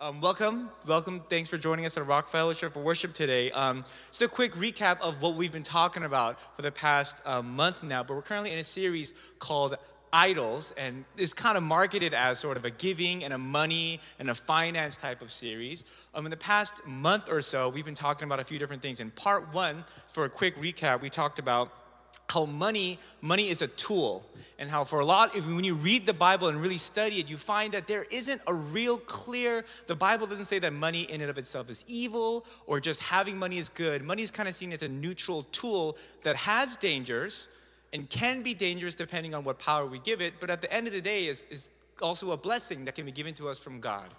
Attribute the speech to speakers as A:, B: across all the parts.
A: Um, welcome, welcome. Thanks for joining us at Rock Fellowship for worship today. Um, just a quick recap of what we've been talking about for the past uh, month now, but we're currently in a series called Idols, and it's kind of marketed as sort of a giving and a money and a finance type of series. Um, in the past month or so, we've been talking about a few different things. In part one, for a quick recap, we talked about how money money is a tool and how for a lot if when you read the bible and really study it you find that there isn't a real clear the bible doesn't say that money in and of itself is evil or just having money is good. Money is kind of seen as a neutral tool that has dangers and can be dangerous depending on what power we give it but at the end of the day is, is also a blessing that can be given to us from god.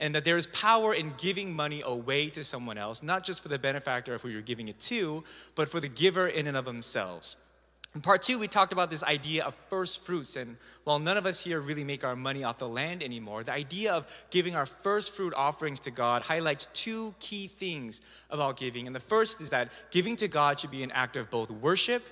A: And that there is power in giving money away to someone else not just for the benefactor of who you're giving it to but for the giver in and of themselves in part two, we talked about this idea of first fruits. And while none of us here really make our money off the land anymore, the idea of giving our first fruit offerings to God highlights two key things about giving. And the first is that giving to God should be an act of both worship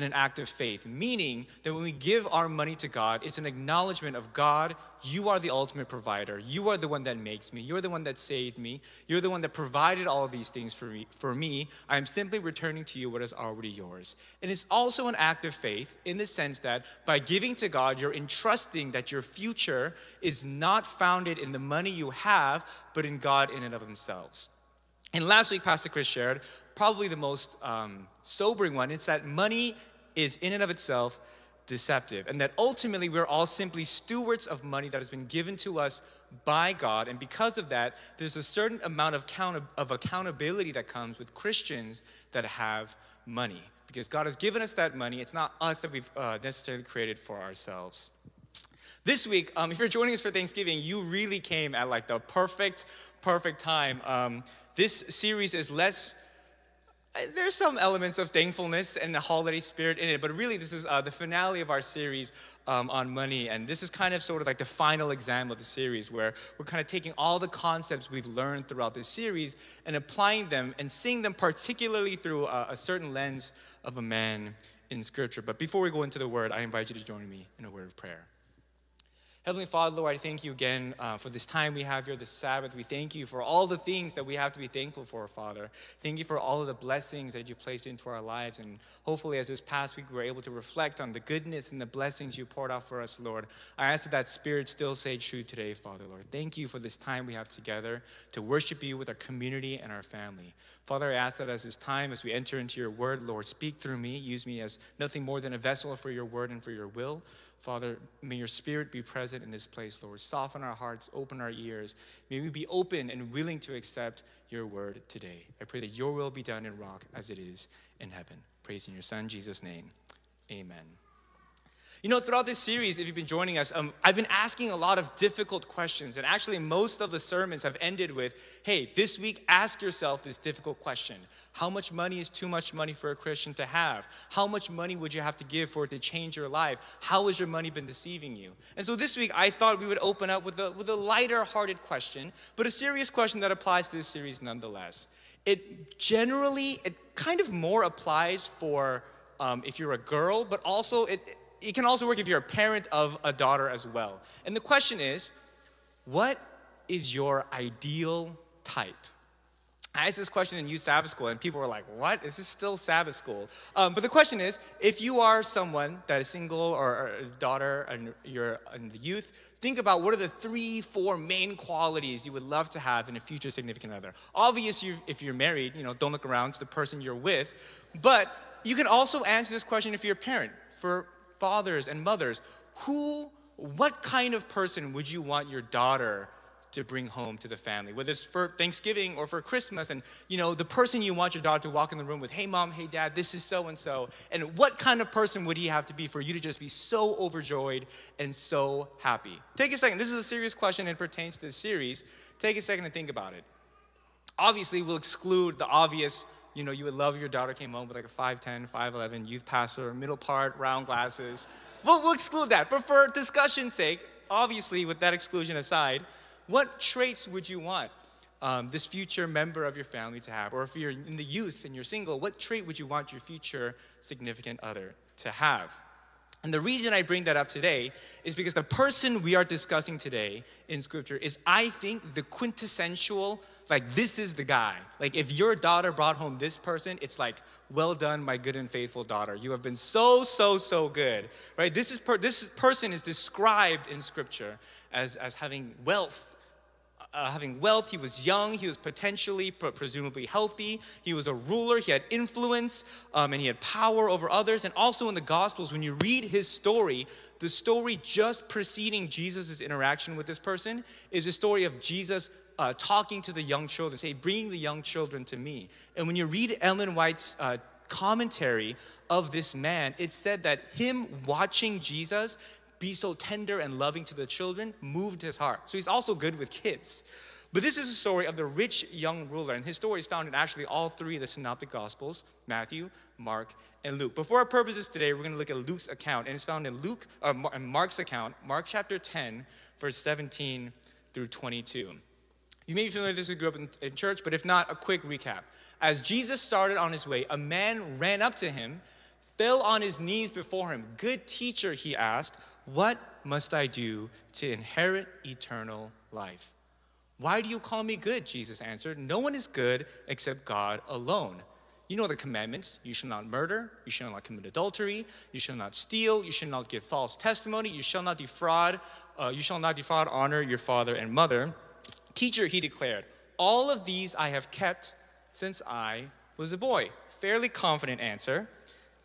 A: and an act of faith, meaning that when we give our money to God, it's an acknowledgement of God, you are the ultimate provider. You are the one that makes me. You're the one that saved me. You're the one that provided all these things for me. For me, I am simply returning to you what is already yours. And it's also an act of faith in the sense that by giving to God, you're entrusting that your future is not founded in the money you have, but in God in and of themselves. And last week, Pastor Chris shared probably the most um, sobering one. It's that money is in and of itself deceptive, and that ultimately we're all simply stewards of money that has been given to us by God. And because of that, there's a certain amount of, count- of accountability that comes with Christians that have money. Because God has given us that money, it's not us that we've uh, necessarily created for ourselves. This week, um, if you're joining us for Thanksgiving, you really came at like the perfect, perfect time. Um, this series is less there's some elements of thankfulness and the holiday spirit in it, but really, this is uh, the finale of our series um, on money. And this is kind of sort of like the final exam of the series, where we're kind of taking all the concepts we've learned throughout this series and applying them and seeing them particularly through a, a certain lens of a man in Scripture. But before we go into the word, I invite you to join me in a word of prayer. Heavenly Father, Lord, I thank you again uh, for this time we have here, this Sabbath. We thank you for all the things that we have to be thankful for, Father. Thank you for all of the blessings that you placed into our lives. And hopefully, as this past week, we were able to reflect on the goodness and the blessings you poured out for us, Lord. I ask that that spirit still say true today, Father, Lord. Thank you for this time we have together to worship you with our community and our family. Father, I ask that as this time, as we enter into your word, Lord, speak through me. Use me as nothing more than a vessel for your word and for your will. Father, may your spirit be present in this place, Lord. Soften our hearts, open our ears. May we be open and willing to accept your word today. I pray that your will be done in rock as it is in heaven. Praise in your Son, Jesus' name. Amen. You know, throughout this series, if you've been joining us, um, I've been asking a lot of difficult questions. And actually, most of the sermons have ended with hey, this week, ask yourself this difficult question How much money is too much money for a Christian to have? How much money would you have to give for it to change your life? How has your money been deceiving you? And so this week, I thought we would open up with a, with a lighter hearted question, but a serious question that applies to this series nonetheless. It generally, it kind of more applies for um, if you're a girl, but also it, it can also work if you're a parent of a daughter as well. And the question is, what is your ideal type? I asked this question in youth Sabbath school, and people were like, What? Is this still Sabbath school? Um, but the question is if you are someone that is single or a daughter and you're in the youth, think about what are the three, four main qualities you would love to have in a future significant other. Obviously, if you're married, you know, don't look around, it's the person you're with. But you can also answer this question if you're a parent. For fathers and mothers, who, what kind of person would you want your daughter to bring home to the family, whether it's for Thanksgiving or for Christmas. And you know, the person you want your daughter to walk in the room with, hey mom, hey dad, this is so and so. And what kind of person would he have to be for you to just be so overjoyed and so happy? Take a second. This is a serious question and pertains to the series. Take a second to think about it. Obviously, we'll exclude the obvious you know, you would love your daughter came home with like a 5'10, 5'11 youth pastor, middle part, round glasses. We'll, we'll exclude that. But for discussion's sake, obviously, with that exclusion aside, what traits would you want um, this future member of your family to have? Or if you're in the youth and you're single, what trait would you want your future significant other to have? And the reason I bring that up today is because the person we are discussing today in scripture is, I think, the quintessential, like, this is the guy. Like, if your daughter brought home this person, it's like, well done, my good and faithful daughter. You have been so, so, so good, right? This, is per- this person is described in scripture as, as having wealth uh, having wealth. He was young. He was potentially, presumably healthy. He was a ruler. He had influence um, and he had power over others. And also in the Gospels, when you read his story, the story just preceding Jesus' interaction with this person is a story of Jesus uh, talking to the young children, say, bringing the young children to me. And when you read Ellen White's uh, commentary of this man, it said that him watching Jesus be so tender and loving to the children moved his heart. So he's also good with kids. But this is a story of the rich young ruler, and his story is found in actually all three of the Synoptic Gospels Matthew, Mark, and Luke. But for our purposes today, we're going to look at Luke's account, and it's found in Luke, uh, Mark's account, Mark chapter 10, verse 17 through 22. You may be familiar with this if you grew up in, in church, but if not, a quick recap. As Jesus started on his way, a man ran up to him, fell on his knees before him. Good teacher, he asked, what must I do to inherit eternal life? Why do you call me good? Jesus answered. No one is good except God alone. You know the commandments you shall not murder, you shall not commit adultery, you shall not steal, you shall not give false testimony, you shall not defraud, uh, you shall not defraud, honor your father and mother. Teacher, he declared, all of these I have kept since I was a boy. Fairly confident answer.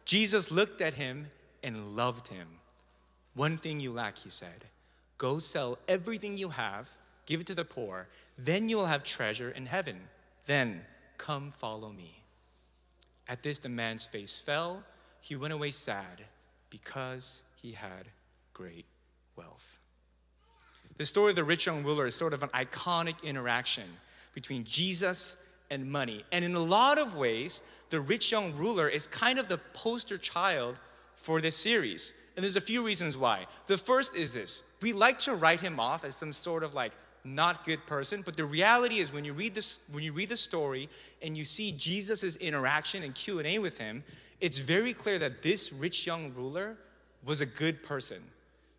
A: Jesus looked at him and loved him. One thing you lack, he said. Go sell everything you have, give it to the poor, then you will have treasure in heaven. Then come follow me. At this, the man's face fell. He went away sad because he had great wealth. The story of the rich young ruler is sort of an iconic interaction between Jesus and money. And in a lot of ways, the rich young ruler is kind of the poster child for this series. And there's a few reasons why. The first is this we like to write him off as some sort of like not good person, but the reality is when you read this, when you read the story and you see Jesus' interaction and Q&A with him, it's very clear that this rich young ruler was a good person.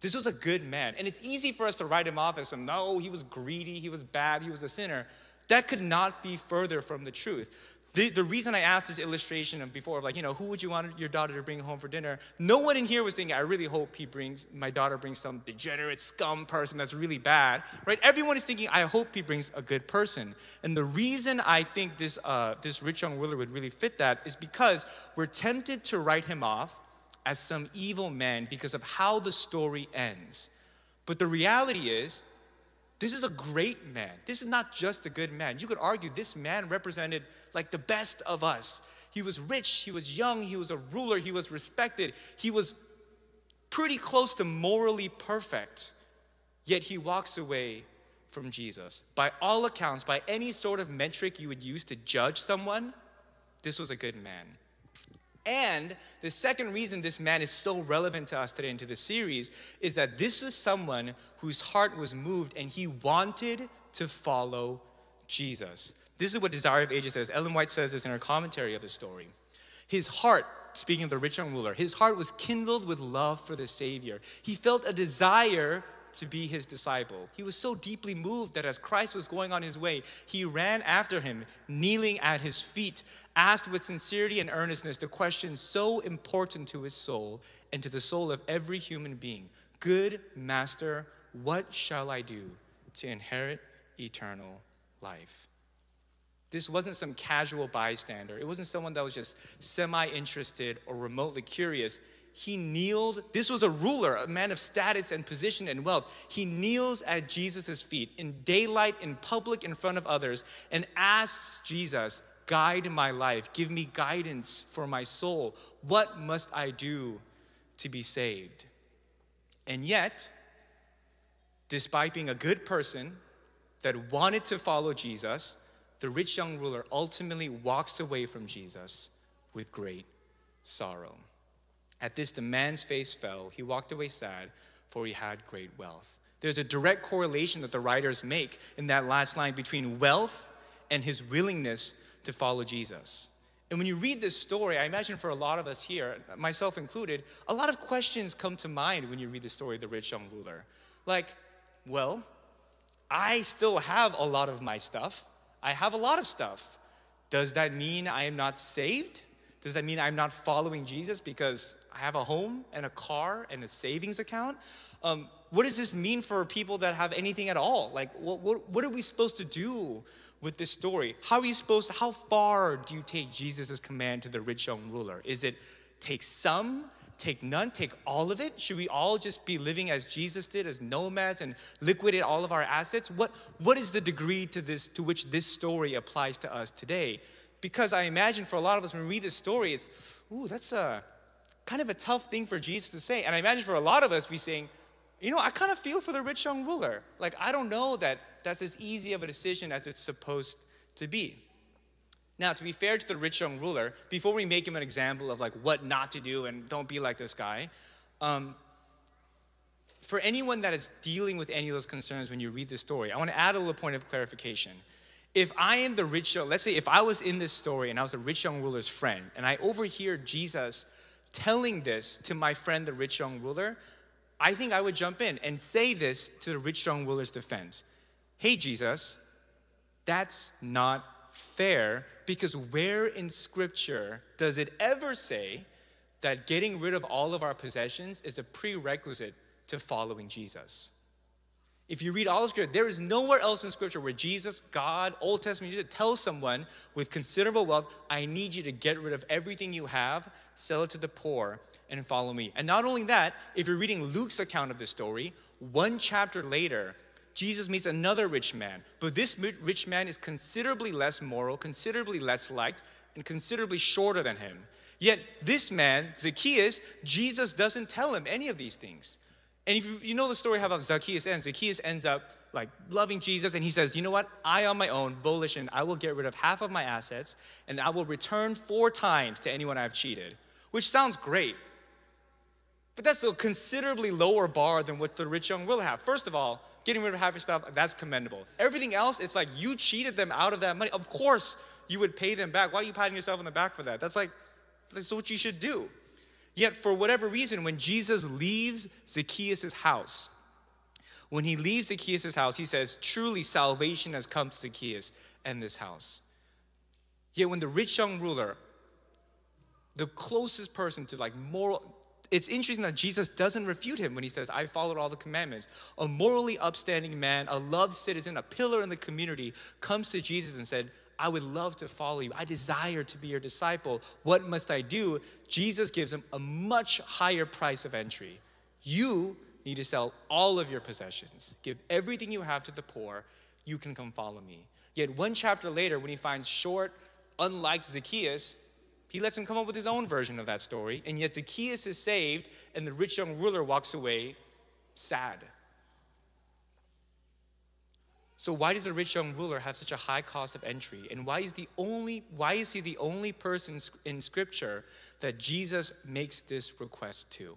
A: This was a good man. And it's easy for us to write him off as some, no, he was greedy, he was bad, he was a sinner. That could not be further from the truth. The, the reason I asked this illustration of before, of like, you know, who would you want your daughter to bring home for dinner? No one in here was thinking, I really hope he brings, my daughter brings some degenerate scum person that's really bad, right? Everyone is thinking, I hope he brings a good person. And the reason I think this, uh, this rich young ruler would really fit that is because we're tempted to write him off as some evil man because of how the story ends. But the reality is, this is a great man. This is not just a good man. You could argue this man represented like the best of us. He was rich, he was young, he was a ruler, he was respected, he was pretty close to morally perfect. Yet he walks away from Jesus. By all accounts, by any sort of metric you would use to judge someone, this was a good man. And the second reason this man is so relevant to us today into the series is that this was someone whose heart was moved and he wanted to follow Jesus. This is what Desire of Ages says. Ellen White says this in her commentary of the story. His heart, speaking of the rich young ruler, his heart was kindled with love for the Savior. He felt a desire to be his disciple. He was so deeply moved that as Christ was going on his way, he ran after him, kneeling at his feet, asked with sincerity and earnestness the question so important to his soul and to the soul of every human being Good Master, what shall I do to inherit eternal life? This wasn't some casual bystander. It wasn't someone that was just semi interested or remotely curious he kneeled. This was a ruler, a man of status and position and wealth. He kneels at Jesus' feet in daylight, in public, in front of others, and asks Jesus, Guide my life, give me guidance for my soul. What must I do to be saved? And yet, despite being a good person that wanted to follow Jesus, the rich young ruler ultimately walks away from Jesus with great sorrow. At this, the man's face fell. He walked away sad, for he had great wealth. There's a direct correlation that the writers make in that last line between wealth and his willingness to follow Jesus. And when you read this story, I imagine for a lot of us here, myself included, a lot of questions come to mind when you read the story of the rich young ruler. Like, well, I still have a lot of my stuff. I have a lot of stuff. Does that mean I am not saved? Does that mean I'm not following Jesus because I have a home and a car and a savings account? Um, what does this mean for people that have anything at all? Like, what, what, what are we supposed to do with this story? How are you supposed to, how far do you take Jesus' command to the rich young ruler? Is it take some, take none, take all of it? Should we all just be living as Jesus did, as nomads, and liquidate all of our assets? What, what is the degree to this to which this story applies to us today? Because I imagine for a lot of us when we read this story, it's, ooh, that's a kind of a tough thing for Jesus to say. And I imagine for a lot of us, we're saying, you know, I kind of feel for the rich young ruler. Like, I don't know that that's as easy of a decision as it's supposed to be. Now, to be fair to the rich young ruler, before we make him an example of like what not to do and don't be like this guy, um, for anyone that is dealing with any of those concerns when you read this story, I want to add a little point of clarification. If I am the rich young, let's say if I was in this story and I was a rich young ruler's friend, and I overhear Jesus telling this to my friend, the rich young ruler, I think I would jump in and say this to the rich young ruler's defense. Hey, Jesus, that's not fair because where in scripture does it ever say that getting rid of all of our possessions is a prerequisite to following Jesus? If you read all of Scripture, there is nowhere else in Scripture where Jesus, God, Old Testament, Jesus tells someone with considerable wealth, I need you to get rid of everything you have, sell it to the poor, and follow me. And not only that, if you're reading Luke's account of the story, one chapter later, Jesus meets another rich man. But this rich man is considerably less moral, considerably less liked, and considerably shorter than him. Yet this man, Zacchaeus, Jesus doesn't tell him any of these things. And if you, you know the story how Zacchaeus ends, Zacchaeus ends up like loving Jesus and he says, You know what? I, on my own volition, I will get rid of half of my assets and I will return four times to anyone I've cheated, which sounds great. But that's a considerably lower bar than what the rich young will have. First of all, getting rid of half your stuff, that's commendable. Everything else, it's like you cheated them out of that money. Of course, you would pay them back. Why are you patting yourself on the back for that? That's like, that's what you should do. Yet, for whatever reason, when Jesus leaves Zacchaeus' house, when he leaves Zacchaeus' house, he says, Truly salvation has come to Zacchaeus and this house. Yet, when the rich young ruler, the closest person to like moral, it's interesting that Jesus doesn't refute him when he says, I followed all the commandments. A morally upstanding man, a loved citizen, a pillar in the community comes to Jesus and said, I would love to follow you. I desire to be your disciple. What must I do? Jesus gives him a much higher price of entry. You need to sell all of your possessions, give everything you have to the poor. You can come follow me. Yet one chapter later, when he finds short, unlike Zacchaeus, he lets him come up with his own version of that story. And yet Zacchaeus is saved, and the rich young ruler walks away sad. So why does the rich young ruler have such a high cost of entry? And why is the only why is he the only person in scripture that Jesus makes this request to?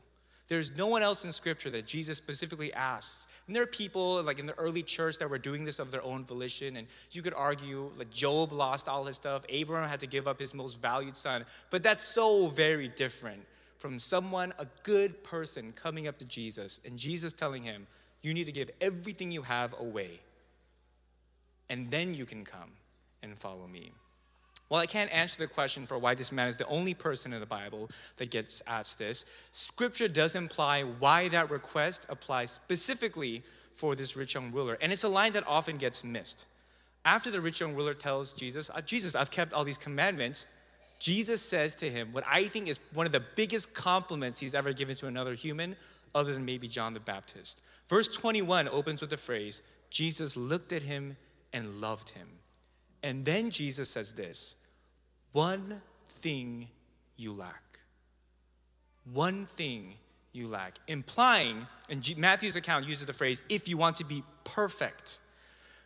A: There's no one else in scripture that Jesus specifically asks. And there are people like in the early church that were doing this of their own volition. And you could argue like Job lost all his stuff, Abraham had to give up his most valued son. But that's so very different from someone, a good person, coming up to Jesus and Jesus telling him, You need to give everything you have away and then you can come and follow me. Well, I can't answer the question for why this man is the only person in the Bible that gets asked this. Scripture does imply why that request applies specifically for this rich young ruler. And it's a line that often gets missed. After the rich young ruler tells Jesus, uh, Jesus, I've kept all these commandments, Jesus says to him what I think is one of the biggest compliments he's ever given to another human, other than maybe John the Baptist. Verse 21 opens with the phrase Jesus looked at him and loved him. And then Jesus says this one thing you lack. One thing you lack. Implying, and Matthew's account uses the phrase, if you want to be perfect,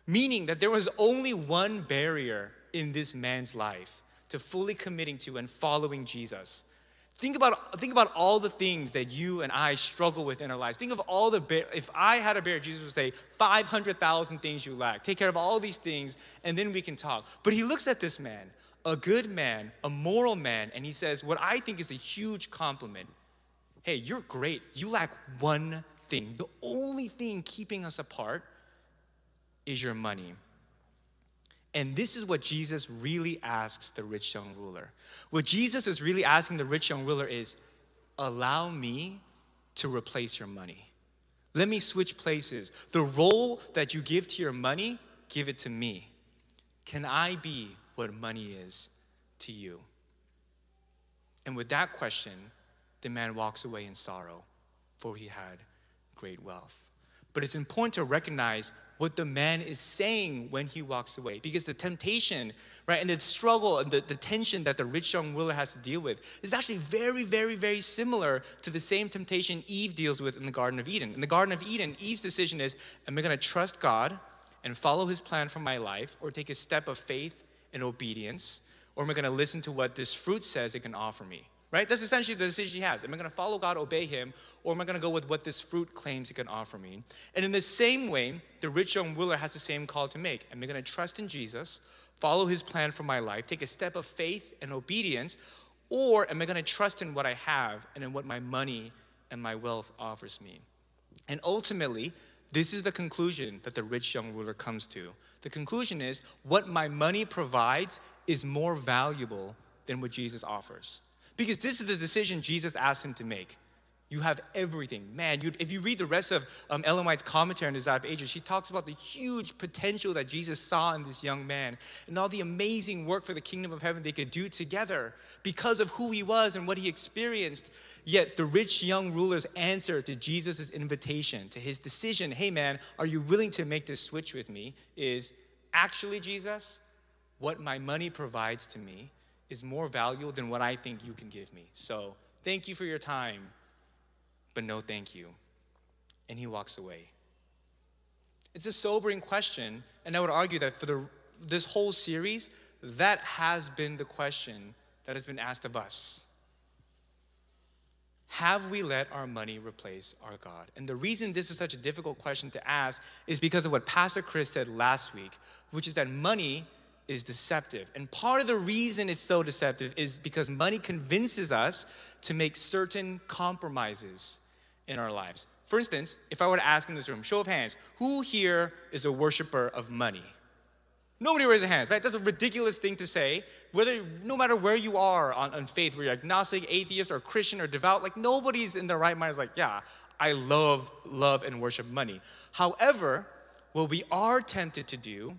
A: meaning that there was only one barrier in this man's life to fully committing to and following Jesus. Think about, think about all the things that you and I struggle with in our lives. Think of all the, bar- if I had a bear, Jesus would say, 500,000 things you lack. Take care of all these things, and then we can talk. But he looks at this man, a good man, a moral man, and he says what I think is a huge compliment. Hey, you're great. You lack one thing. The only thing keeping us apart is your money. And this is what Jesus really asks the rich young ruler. What Jesus is really asking the rich young ruler is allow me to replace your money. Let me switch places. The role that you give to your money, give it to me. Can I be what money is to you? And with that question, the man walks away in sorrow, for he had great wealth. But it's important to recognize what the man is saying when he walks away. Because the temptation, right, and the struggle and the, the tension that the rich young ruler has to deal with is actually very, very, very similar to the same temptation Eve deals with in the Garden of Eden. In the Garden of Eden, Eve's decision is Am I gonna trust God and follow his plan for my life, or take a step of faith and obedience, or am I gonna listen to what this fruit says it can offer me? Right? That's essentially the decision he has. Am I going to follow God, obey him, or am I going to go with what this fruit claims he can offer me? And in the same way, the rich young ruler has the same call to make. Am I going to trust in Jesus, follow his plan for my life, take a step of faith and obedience, or am I going to trust in what I have and in what my money and my wealth offers me? And ultimately, this is the conclusion that the rich young ruler comes to. The conclusion is what my money provides is more valuable than what Jesus offers. Because this is the decision Jesus asked him to make. You have everything. Man, if you read the rest of um, Ellen White's commentary on Desire of Ages, she talks about the huge potential that Jesus saw in this young man and all the amazing work for the kingdom of heaven they could do together because of who he was and what he experienced. Yet the rich young ruler's answer to Jesus' invitation, to his decision, hey man, are you willing to make this switch with me? is actually, Jesus, what my money provides to me is more valuable than what I think you can give me. So thank you for your time, but no thank you. And he walks away. It's a sobering question, and I would argue that for the, this whole series, that has been the question that has been asked of us. Have we let our money replace our God? And the reason this is such a difficult question to ask is because of what Pastor Chris said last week, which is that money is deceptive. And part of the reason it's so deceptive is because money convinces us to make certain compromises in our lives. For instance, if I were to ask in this room, show of hands, who here is a worshiper of money? Nobody raises hands, right? That's a ridiculous thing to say. Whether, no matter where you are on, on faith, whether you're agnostic, atheist, or Christian, or devout, like nobody's in their right mind is like, yeah, I love, love, and worship money. However, what we are tempted to do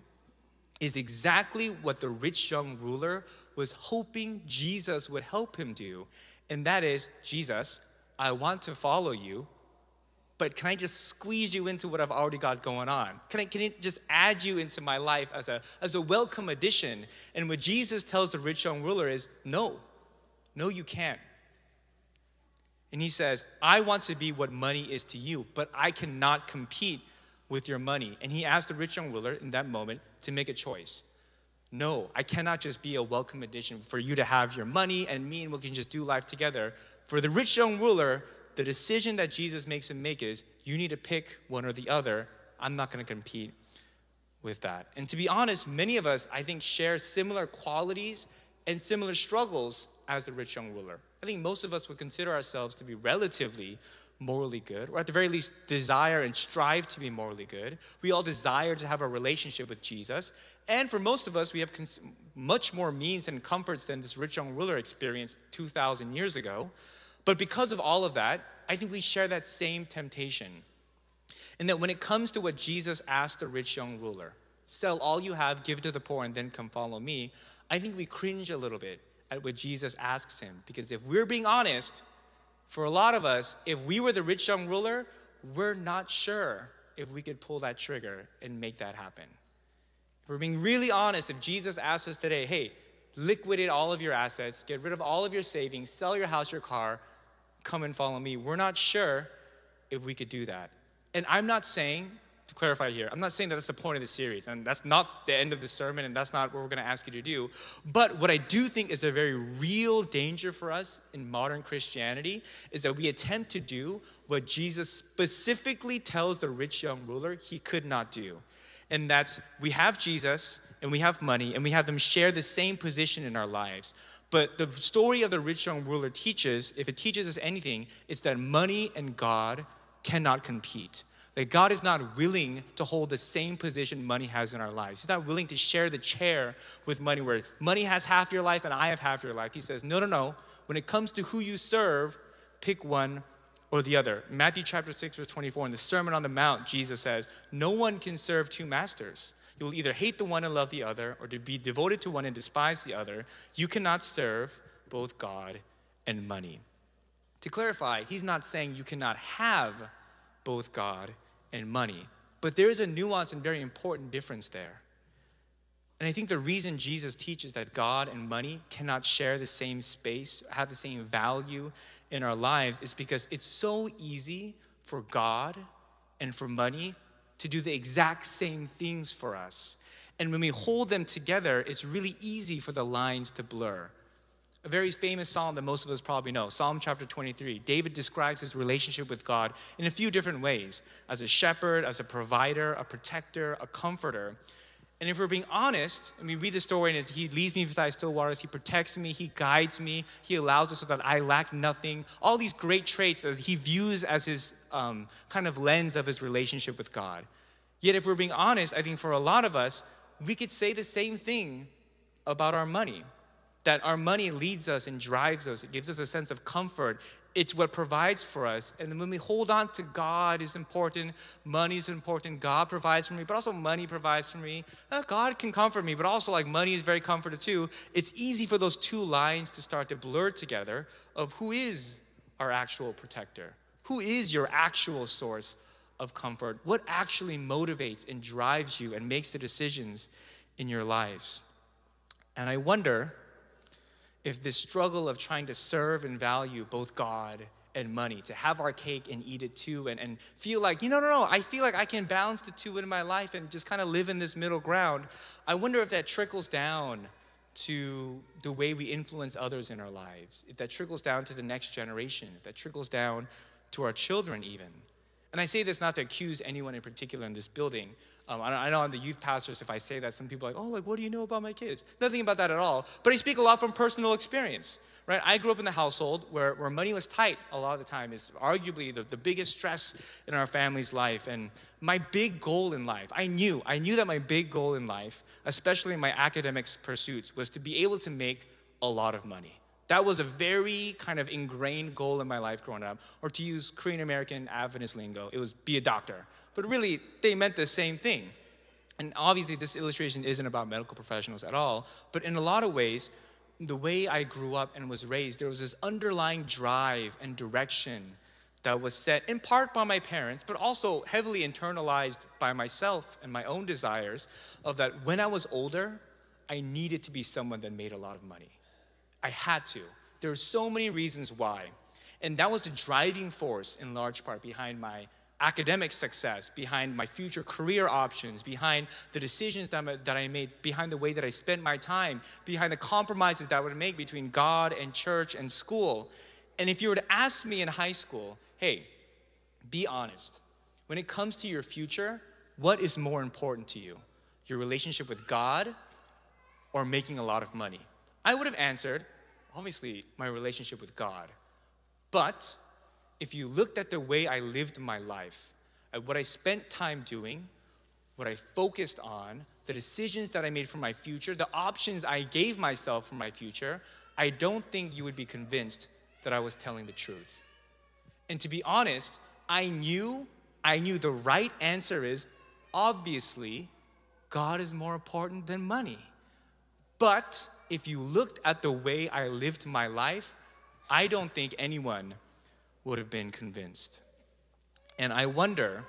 A: is exactly what the rich young ruler was hoping Jesus would help him do. And that is, Jesus, I want to follow you, but can I just squeeze you into what I've already got going on? Can I, can I just add you into my life as a, as a welcome addition? And what Jesus tells the rich young ruler is, no, no, you can't. And he says, I want to be what money is to you, but I cannot compete with your money. And he asked the rich young ruler in that moment to make a choice. No, I cannot just be a welcome addition for you to have your money and me and we can just do life together. For the rich young ruler, the decision that Jesus makes him make is you need to pick one or the other. I'm not going to compete with that. And to be honest, many of us, I think, share similar qualities and similar struggles as the rich young ruler. I think most of us would consider ourselves to be relatively morally good, or at the very least, desire and strive to be morally good. We all desire to have a relationship with Jesus. And for most of us, we have cons- much more means and comforts than this rich young ruler experienced 2,000 years ago. But because of all of that, I think we share that same temptation. And that when it comes to what Jesus asked the rich young ruler, sell all you have, give to the poor, and then come follow me, I think we cringe a little bit at what Jesus asks him. Because if we're being honest, for a lot of us, if we were the rich young ruler, we're not sure if we could pull that trigger and make that happen. If we're being really honest, if Jesus asked us today, hey, liquidate all of your assets, get rid of all of your savings, sell your house, your car, come and follow me, we're not sure if we could do that. And I'm not saying to clarify here, I'm not saying that that's the point of the series, and that's not the end of the sermon, and that's not what we're going to ask you to do. But what I do think is a very real danger for us in modern Christianity is that we attempt to do what Jesus specifically tells the rich young ruler he could not do. And that's we have Jesus and we have money and we have them share the same position in our lives. But the story of the rich young ruler teaches, if it teaches us anything, it's that money and God cannot compete. That God is not willing to hold the same position money has in our lives. He's not willing to share the chair with money where money has half your life and I have half your life. He says, no, no, no. When it comes to who you serve, pick one or the other. Matthew chapter 6, verse 24, in the Sermon on the Mount, Jesus says, No one can serve two masters. You'll either hate the one and love the other, or to be devoted to one and despise the other. You cannot serve both God and money. To clarify, he's not saying you cannot have both God and money, but there is a nuance and very important difference there. And I think the reason Jesus teaches that God and money cannot share the same space, have the same value in our lives, is because it's so easy for God and for money to do the exact same things for us. And when we hold them together, it's really easy for the lines to blur. A very famous psalm that most of us probably know, Psalm chapter 23. David describes his relationship with God in a few different ways as a shepherd, as a provider, a protector, a comforter. And if we're being honest, and we read the story and he leads me beside still waters, he protects me, he guides me, he allows us so that I lack nothing. All these great traits that he views as his um, kind of lens of his relationship with God. Yet, if we're being honest, I think for a lot of us, we could say the same thing about our money that our money leads us and drives us. It gives us a sense of comfort. It's what provides for us. And when we hold on to God is important, money is important, God provides for me, but also money provides for me. Uh, God can comfort me, but also like money is very comforted too. It's easy for those two lines to start to blur together of who is our actual protector? Who is your actual source of comfort? What actually motivates and drives you and makes the decisions in your lives? And I wonder if this struggle of trying to serve and value both God and money, to have our cake and eat it too, and, and feel like, you know, no, no, I feel like I can balance the two in my life and just kind of live in this middle ground. I wonder if that trickles down to the way we influence others in our lives, if that trickles down to the next generation, if that trickles down to our children, even. And I say this not to accuse anyone in particular in this building, um, I, know I'm the youth pastors. If I say that, some people are like, oh, like, what do you know about my kids? Nothing about that at all. But I speak a lot from personal experience, right? I grew up in the household where, where money was tight a lot of the time. Is arguably the, the biggest stress in our family's life. And my big goal in life, I knew, I knew that my big goal in life, especially in my academics pursuits, was to be able to make a lot of money. That was a very kind of ingrained goal in my life growing up. Or to use Korean American Adventist lingo, it was be a doctor but really they meant the same thing. And obviously, this illustration isn't about medical professionals at all, but in a lot of ways, the way I grew up and was raised, there was this underlying drive and direction that was set in part by my parents, but also heavily internalized by myself and my own desires of that when I was older, I needed to be someone that made a lot of money. I had to. There were so many reasons why. And that was the driving force in large part behind my academic success, behind my future career options, behind the decisions that, I, that I made, behind the way that I spent my time, behind the compromises that I would make between God and church and school. And if you were to ask me in high school, hey, be honest, when it comes to your future, what is more important to you? Your relationship with God or making a lot of money? I would have answered, obviously, my relationship with God. But if you looked at the way I lived my life, at what I spent time doing, what I focused on, the decisions that I made for my future, the options I gave myself for my future, I don't think you would be convinced that I was telling the truth. And to be honest, I knew, I knew the right answer is obviously God is more important than money. But if you looked at the way I lived my life, I don't think anyone would have been convinced. And I wonder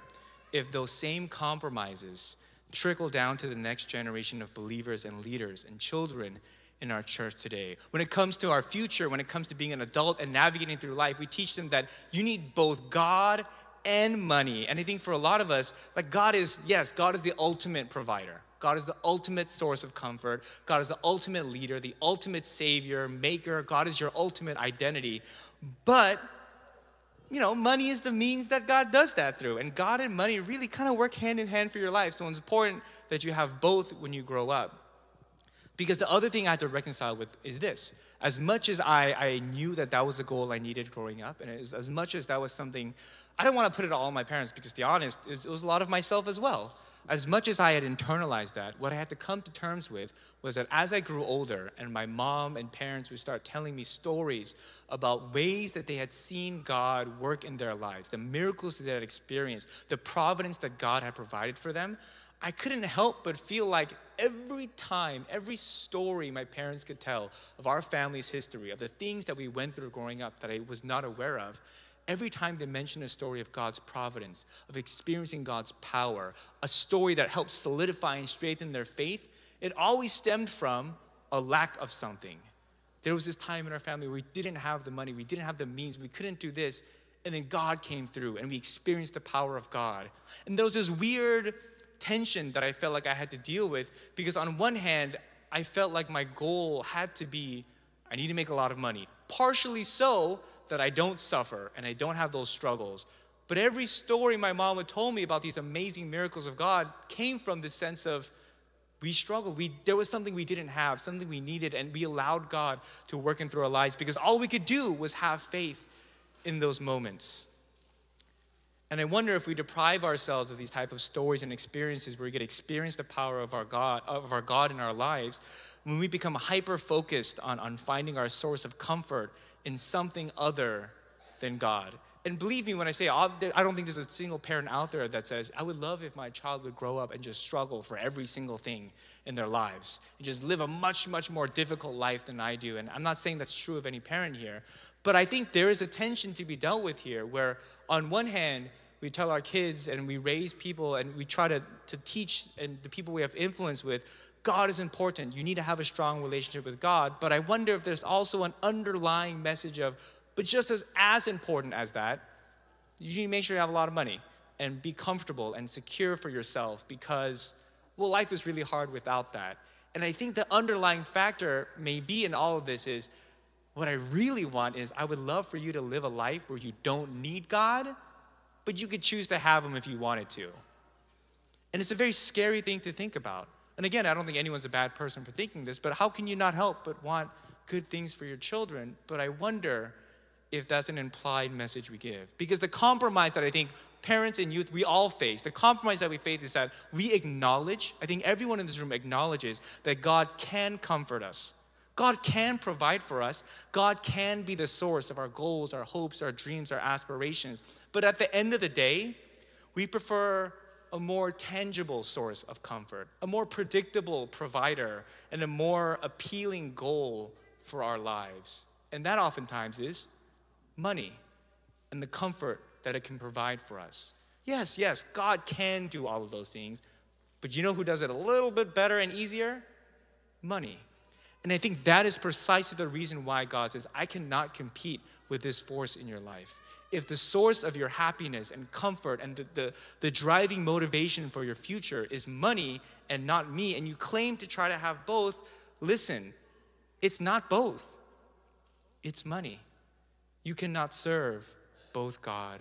A: if those same compromises trickle down to the next generation of believers and leaders and children in our church today. When it comes to our future, when it comes to being an adult and navigating through life, we teach them that you need both God and money. And I think for a lot of us, like God is, yes, God is the ultimate provider. God is the ultimate source of comfort. God is the ultimate leader, the ultimate savior, maker. God is your ultimate identity. But you know, money is the means that God does that through. And God and money really kind of work hand in hand for your life. So it's important that you have both when you grow up. Because the other thing I had to reconcile with is this. As much as I, I knew that that was a goal I needed growing up, and as, as much as that was something, I don't want to put it all on my parents because, to be honest, it, it was a lot of myself as well as much as I had internalized that, what I had to come to terms with was that as I grew older and my mom and parents would start telling me stories about ways that they had seen God work in their lives, the miracles that they had experienced, the providence that God had provided for them, I couldn't help but feel like every time, every story my parents could tell of our family's history, of the things that we went through growing up that I was not aware of, every time they mention a story of God's providence, of experiencing God's power, a story that helped solidify and strengthen their faith, it always stemmed from a lack of something. There was this time in our family where we didn't have the money, we didn't have the means, we couldn't do this, and then God came through and we experienced the power of God. And there was this weird tension that I felt like I had to deal with because, on one hand, I felt like my goal had to be I need to make a lot of money. Partially so that I don't suffer and I don't have those struggles. But every story my mom had told me about these amazing miracles of God came from this sense of we struggled. We, there was something we didn't have, something we needed, and we allowed God to work in through our lives because all we could do was have faith in those moments. And I wonder if we deprive ourselves of these type of stories and experiences where we get experience the power of our God, of our God in our lives, when we become hyper focused on, on finding our source of comfort in something other than God. And believe me when I say, I don't think there's a single parent out there that says, I would love if my child would grow up and just struggle for every single thing in their lives and just live a much, much more difficult life than I do. And I'm not saying that's true of any parent here, but I think there is a tension to be dealt with here where, on one hand, we tell our kids and we raise people and we try to, to teach and the people we have influence with God is important. You need to have a strong relationship with God. But I wonder if there's also an underlying message of, but just as, as important as that, you need to make sure you have a lot of money and be comfortable and secure for yourself because, well, life is really hard without that. And I think the underlying factor may be in all of this is what I really want is I would love for you to live a life where you don't need God, but you could choose to have Him if you wanted to. And it's a very scary thing to think about. And again, I don't think anyone's a bad person for thinking this, but how can you not help but want good things for your children? But I wonder if that's an implied message we give. Because the compromise that I think parents and youth, we all face, the compromise that we face is that we acknowledge, I think everyone in this room acknowledges that God can comfort us. God can provide for us. God can be the source of our goals, our hopes, our dreams, our aspirations. But at the end of the day, we prefer a more tangible source of comfort, a more predictable provider, and a more appealing goal for our lives. And that oftentimes is money and the comfort that it can provide for us. Yes, yes, God can do all of those things, but you know who does it a little bit better and easier? Money. And I think that is precisely the reason why God says, I cannot compete with this force in your life. If the source of your happiness and comfort and the, the, the, driving motivation for your future is money and not me, and you claim to try to have both, listen, it's not both, it's money. You cannot serve both God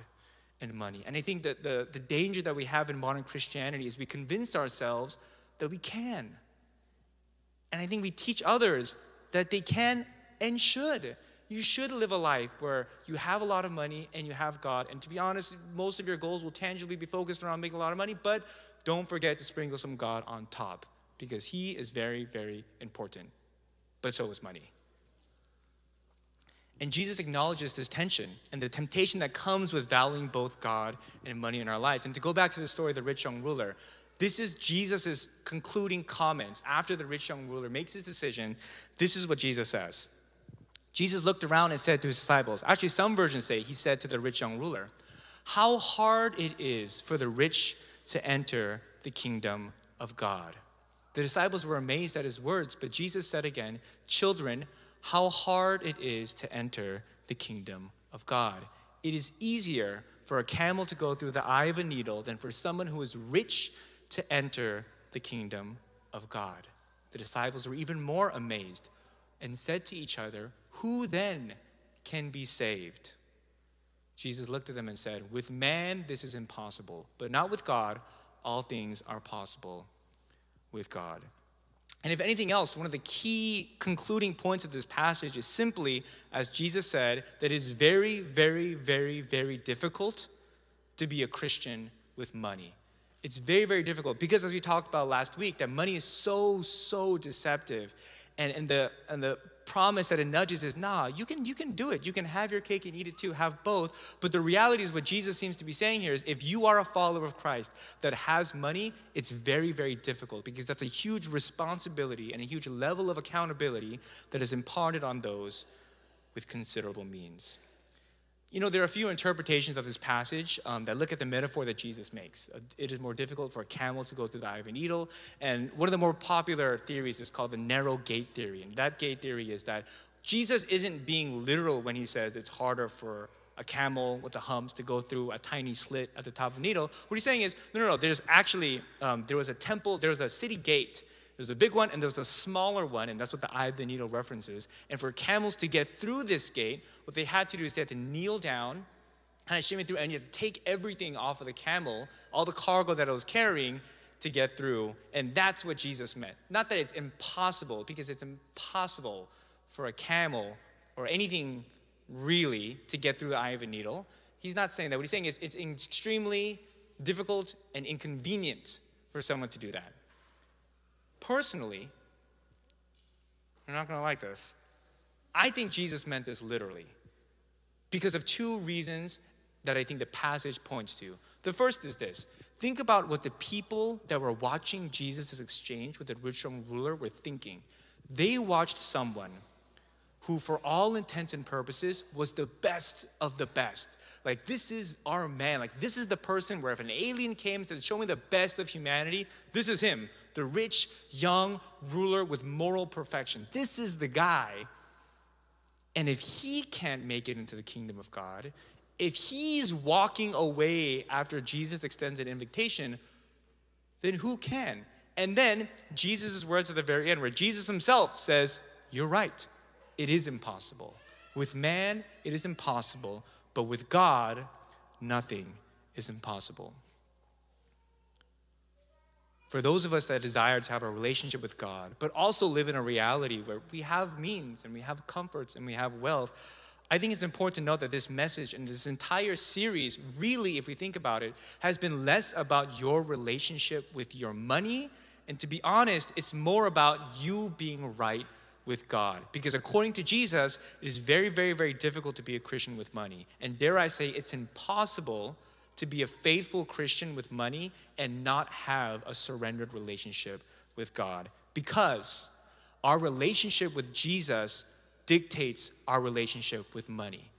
A: and money. And I think that the, the danger that we have in modern Christianity is we convince ourselves that we can and I think we teach others that they can and should. You should live a life where you have a lot of money and you have God. And to be honest, most of your goals will tangibly be focused around making a lot of money, but don't forget to sprinkle some God on top because He is very, very important. But so is money. And Jesus acknowledges this tension and the temptation that comes with valuing both God and money in our lives. And to go back to the story of the rich young ruler, this is Jesus' concluding comments after the rich young ruler makes his decision. This is what Jesus says. Jesus looked around and said to his disciples, actually, some versions say he said to the rich young ruler, How hard it is for the rich to enter the kingdom of God. The disciples were amazed at his words, but Jesus said again, Children, how hard it is to enter the kingdom of God. It is easier for a camel to go through the eye of a needle than for someone who is rich to enter the kingdom of God. The disciples were even more amazed and said to each other, Who then can be saved? Jesus looked at them and said, With man, this is impossible, but not with God. All things are possible with God. And if anything else, one of the key concluding points of this passage is simply, as Jesus said, that it's very, very, very, very difficult to be a Christian with money. It's very, very difficult because, as we talked about last week, that money is so, so deceptive. And, and, the, and the promise that it nudges is nah you can you can do it. You can have your cake and eat it too have both. But the reality is what jesus seems to be saying here is if you are a follower of christ that has money it's very very difficult because that's a huge responsibility and a huge level of accountability that is imparted on those with considerable means you know, there are a few interpretations of this passage um, that look at the metaphor that Jesus makes. Uh, it is more difficult for a camel to go through the eye of a needle. And one of the more popular theories is called the narrow gate theory. And that gate theory is that Jesus isn't being literal when he says it's harder for a camel with the humps to go through a tiny slit at the top of the needle. What he's saying is, no, no, no, there's actually, um, there was a temple, there was a city gate there's a big one and there's a smaller one, and that's what the eye of the needle references. And for camels to get through this gate, what they had to do is they had to kneel down, kind of shimmy through, and you have to take everything off of the camel, all the cargo that it was carrying, to get through. And that's what Jesus meant. Not that it's impossible, because it's impossible for a camel or anything really to get through the eye of a needle. He's not saying that. What he's saying is it's extremely difficult and inconvenient for someone to do that. Personally, you're not going to like this. I think Jesus meant this literally because of two reasons that I think the passage points to. The first is this think about what the people that were watching Jesus' exchange with the rich young ruler were thinking. They watched someone who, for all intents and purposes, was the best of the best. Like, this is our man. Like, this is the person where if an alien came and said, Show me the best of humanity, this is him the rich, young ruler with moral perfection. This is the guy. And if he can't make it into the kingdom of God, if he's walking away after Jesus extends an invitation, then who can? And then Jesus' words at the very end, where Jesus himself says, You're right, it is impossible. With man, it is impossible, but with God, nothing is impossible for those of us that desire to have a relationship with God, but also live in a reality where we have means and we have comforts and we have wealth, I think it's important to note that this message and this entire series, really, if we think about it, has been less about your relationship with your money. And to be honest, it's more about you being right with God. Because according to Jesus, it is very, very, very difficult to be a Christian with money. And dare I say, it's impossible to be a faithful Christian with money and not have a surrendered relationship with God because our relationship with Jesus dictates our relationship with money.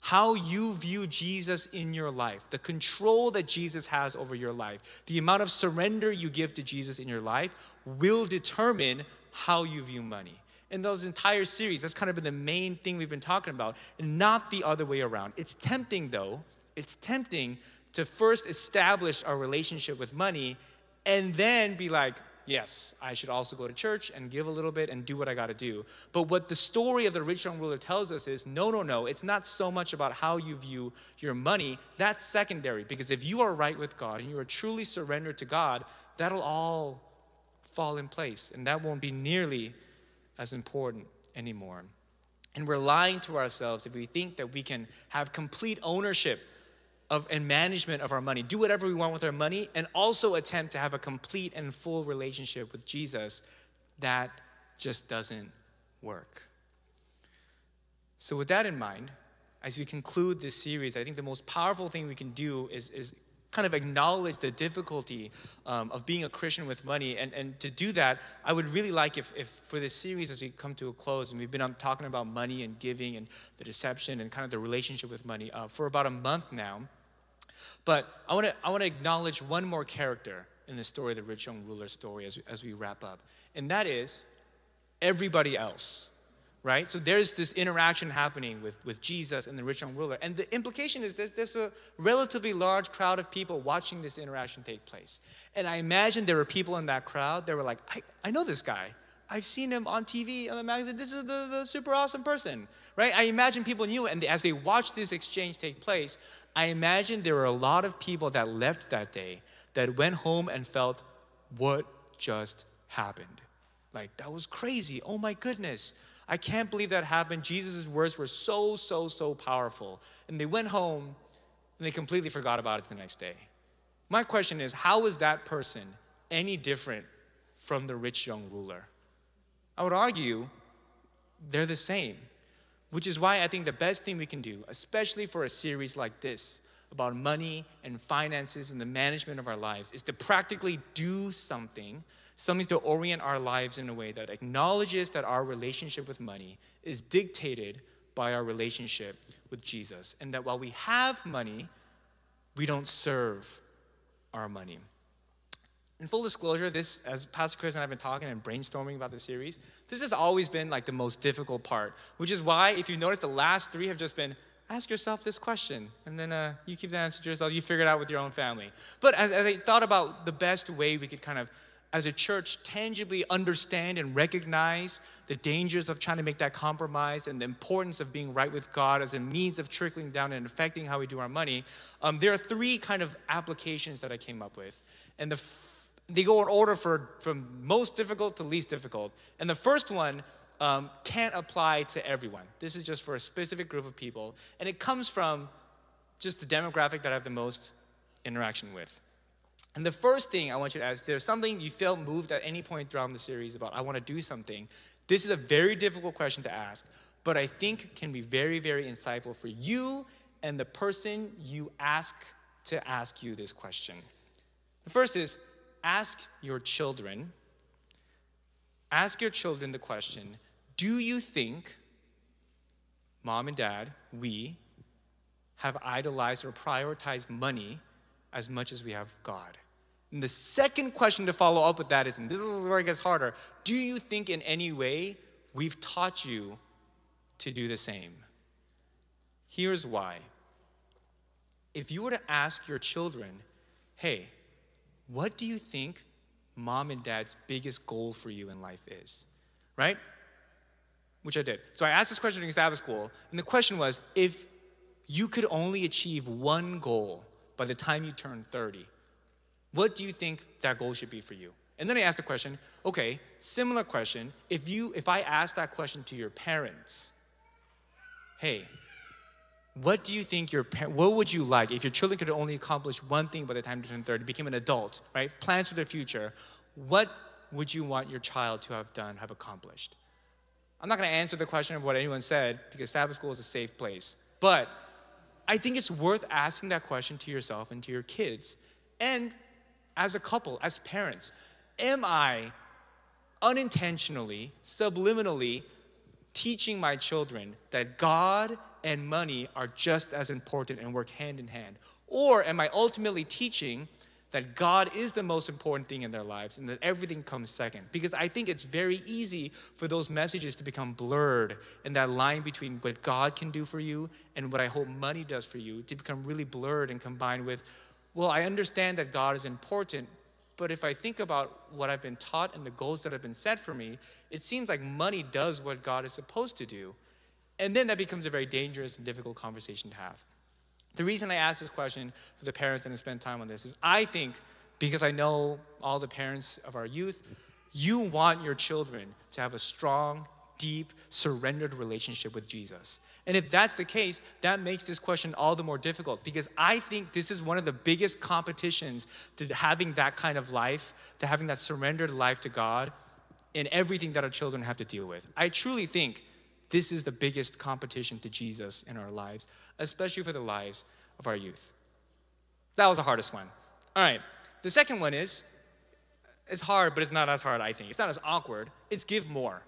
A: How you view Jesus in your life, the control that Jesus has over your life, the amount of surrender you give to Jesus in your life will determine how you view money. In those entire series, that's kind of been the main thing we've been talking about, and not the other way around. It's tempting, though, it's tempting to first establish our relationship with money and then be like, yes, I should also go to church and give a little bit and do what I got to do. But what the story of the rich young ruler tells us is no, no, no. It's not so much about how you view your money. That's secondary because if you are right with God and you are truly surrendered to God, that'll all fall in place and that won't be nearly as important anymore. And we're lying to ourselves if we think that we can have complete ownership of, and management of our money, do whatever we want with our money, and also attempt to have a complete and full relationship with Jesus, that just doesn't work. So, with that in mind, as we conclude this series, I think the most powerful thing we can do is, is kind of acknowledge the difficulty um, of being a Christian with money. And, and to do that, I would really like if, if for this series, as we come to a close, and we've been on, talking about money and giving and the deception and kind of the relationship with money uh, for about a month now. But I want to I want to acknowledge one more character in the story, of the rich young ruler story, as, as we wrap up, and that is everybody else. Right? So there's this interaction happening with, with Jesus and the rich young ruler. And the implication is that there's a relatively large crowd of people watching this interaction take place. And I imagine there were people in that crowd that were like, I, I know this guy. I've seen him on TV, on the magazine. This is the, the super awesome person, right? I imagine people knew, and as they watched this exchange take place, I imagine there were a lot of people that left that day that went home and felt, what just happened? Like, that was crazy. Oh my goodness. I can't believe that happened. Jesus' words were so, so, so powerful. And they went home and they completely forgot about it the next day. My question is how is that person any different from the rich young ruler? I would argue they're the same, which is why I think the best thing we can do, especially for a series like this about money and finances and the management of our lives, is to practically do something, something to orient our lives in a way that acknowledges that our relationship with money is dictated by our relationship with Jesus, and that while we have money, we don't serve our money. In full disclosure, this, as Pastor Chris and I have been talking and brainstorming about the series, this has always been like the most difficult part, which is why, if you notice, the last three have just been ask yourself this question, and then uh, you keep the answer to yourself, you figure it out with your own family. But as, as I thought about the best way we could kind of as a church tangibly understand and recognize the dangers of trying to make that compromise and the importance of being right with God as a means of trickling down and affecting how we do our money, um, there are three kind of applications that I came up with. And the they go in order for, from most difficult to least difficult. And the first one um, can't apply to everyone. This is just for a specific group of people. And it comes from just the demographic that I have the most interaction with. And the first thing I want you to ask, there's something you felt moved at any point throughout the series about, I want to do something. This is a very difficult question to ask, but I think can be very, very insightful for you and the person you ask to ask you this question. The first is ask your children, ask your children the question Do you think, mom and dad, we, have idolized or prioritized money as much as we have God. And the second question to follow up with that is, and this is where it gets harder do you think in any way we've taught you to do the same? Here's why. If you were to ask your children, hey, what do you think mom and dad's biggest goal for you in life is? Right? Which I did. So I asked this question during Sabbath school, and the question was if you could only achieve one goal by the time you turn 30, what do you think that goal should be for you? And then I asked the question, okay, similar question. If you if I asked that question to your parents, hey, what do you think your parents, what would you like if your children could only accomplish one thing by the time they turn 30, became an adult, right? Plans for their future. What would you want your child to have done, have accomplished? I'm not going to answer the question of what anyone said because Sabbath school is a safe place. But I think it's worth asking that question to yourself and to your kids. And as a couple, as parents, am I unintentionally, subliminally teaching my children that God and money are just as important and work hand in hand? Or am I ultimately teaching that God is the most important thing in their lives and that everything comes second. Because I think it's very easy for those messages to become blurred and that line between what God can do for you and what I hope money does for you to become really blurred and combined with, well, I understand that God is important, but if I think about what I've been taught and the goals that have been set for me, it seems like money does what God is supposed to do. And then that becomes a very dangerous and difficult conversation to have. The reason I ask this question for the parents and spend time on this is I think, because I know all the parents of our youth, you want your children to have a strong, deep, surrendered relationship with Jesus. And if that's the case, that makes this question all the more difficult because I think this is one of the biggest competitions to having that kind of life, to having that surrendered life to God in everything that our children have to deal with. I truly think this is the biggest competition to Jesus in our lives, especially for the lives of our youth. That was the hardest one. All right. The second one is it's hard, but it's not as hard, I think. It's not as awkward. It's give more.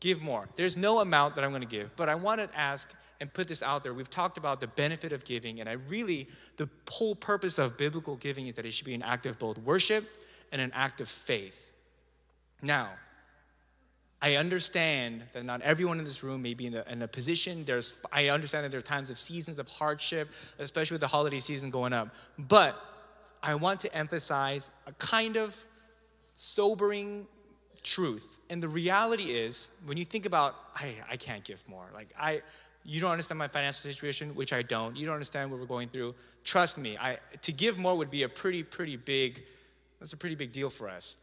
A: Give more. There's no amount that I'm going to give, but I want to ask and put this out there. We've talked about the benefit of giving, and I really, the whole purpose of biblical giving is that it should be an act of both worship and an act of faith. Now, I understand that not everyone in this room may be in a, in a, position. There's, I understand that there are times of seasons of hardship, especially with the holiday season going up. But I want to emphasize a kind of sobering truth. And the reality is, when you think about, I, I can't give more. Like, I, you don't understand my financial situation, which I don't. You don't understand what we're going through. Trust me, I, to give more would be a pretty, pretty big, that's a pretty big deal for us.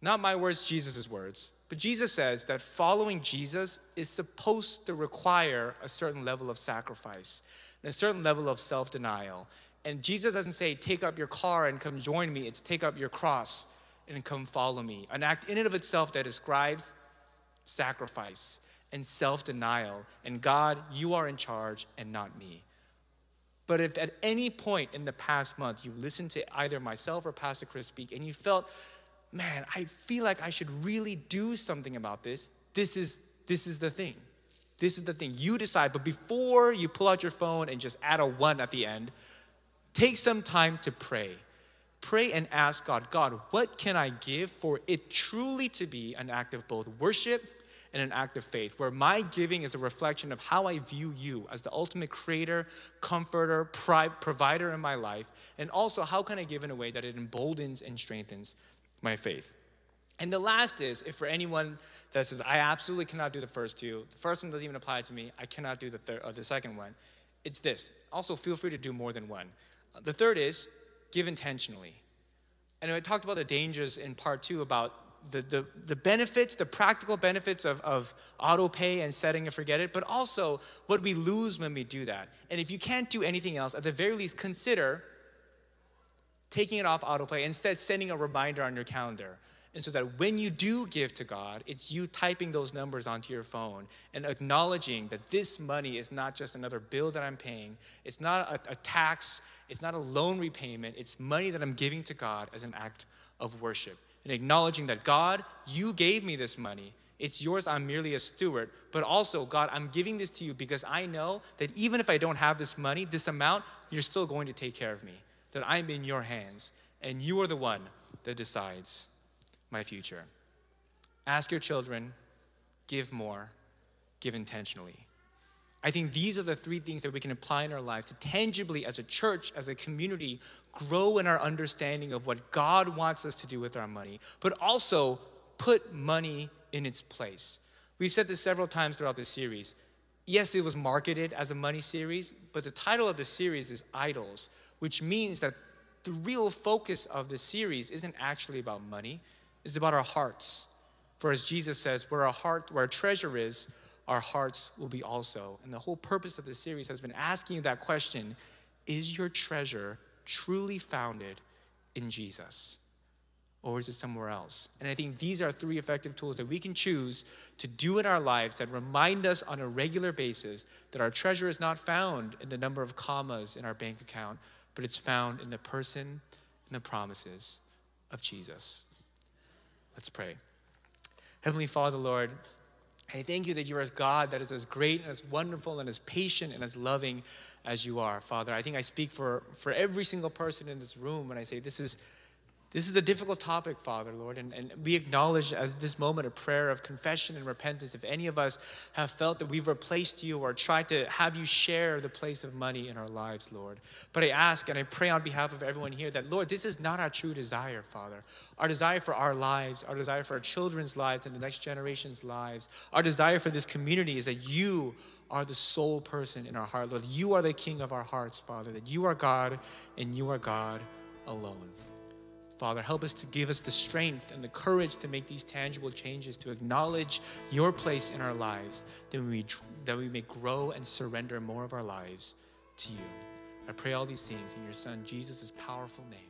A: Not my words, Jesus' words. But Jesus says that following Jesus is supposed to require a certain level of sacrifice and a certain level of self denial. And Jesus doesn't say, take up your car and come join me. It's take up your cross and come follow me. An act in and of itself that describes sacrifice and self denial. And God, you are in charge and not me. But if at any point in the past month you listened to either myself or Pastor Chris speak and you felt, man, I feel like I should really do something about this, this is, this is the thing. This is the thing. You decide, but before you pull out your phone and just add a one at the end, take some time to pray. Pray and ask God, God, what can I give for it truly to be an act of both worship and an act of faith, where my giving is a reflection of how I view you as the ultimate creator, comforter, provider in my life, and also how can I give in a way that it emboldens and strengthens my faith. And the last is, if for anyone that says, I absolutely cannot do the first two, the first one doesn't even apply to me, I cannot do the, third, or uh, the second one, it's this. Also, feel free to do more than one. Uh, the third is, give intentionally. And I talked about the dangers in part two about the, the, the benefits, the practical benefits of, of auto pay and setting and forget it, but also what we lose when we do that. And if you can't do anything else, at the very least, consider taking it off autoplay, instead sending a reminder on your calendar. And so that when you do give to God, it's you typing those numbers onto your phone and acknowledging that this money is not just another bill that I'm paying. It's not a, a, tax. It's not a loan repayment. It's money that I'm giving to God as an act of worship. And acknowledging that God, you gave me this money. It's yours. I'm merely a steward. But also, God, I'm giving this to you because I know that even if I don't have this money, this amount, you're still going to take care of me. That I'm in your hands and you are the one that decides my future. Ask your children, give more, give intentionally. I think these are the three things that we can apply in our life to tangibly, as a church, as a community, grow in our understanding of what God wants us to do with our money, but also put money in its place. We've said this several times throughout this series. Yes, it was marketed as a money series, but the title of the series is Idols, which means that the real focus of the series isn't actually about money, it's about our hearts. For as Jesus says, where our heart, where our treasure is, our hearts will be also. And the whole purpose of this series has been asking you that question Is your treasure truly founded in Jesus? Or is it somewhere else? And I think these are three effective tools that we can choose to do in our lives that remind us on a regular basis that our treasure is not found in the number of commas in our bank account, but it's found in the person and the promises of Jesus. Let's pray. Heavenly Father, Lord, I thank you that you are a God that is as great and as wonderful and as patient and as loving as you are, Father. I think I speak for, for every single person in this room when I say this is this is a difficult topic, Father, Lord, and, and we acknowledge as this moment a prayer of confession and repentance. If any of us have felt that we've replaced you or tried to have you share the place of money in our lives, Lord. But I ask and I pray on behalf of everyone here that, Lord, this is not our true desire, Father. Our desire for our lives, our desire for our children's lives and the next generation's lives, our desire for this community is that you are the sole person in our heart, Lord. You are the King of our hearts, Father, that you are God and you are God alone. Father, help us to give us the strength and the courage to make these tangible changes, to acknowledge your place in our lives, that we, that we may grow and surrender more of our lives to you. I pray all these things in your Son, Jesus' powerful name.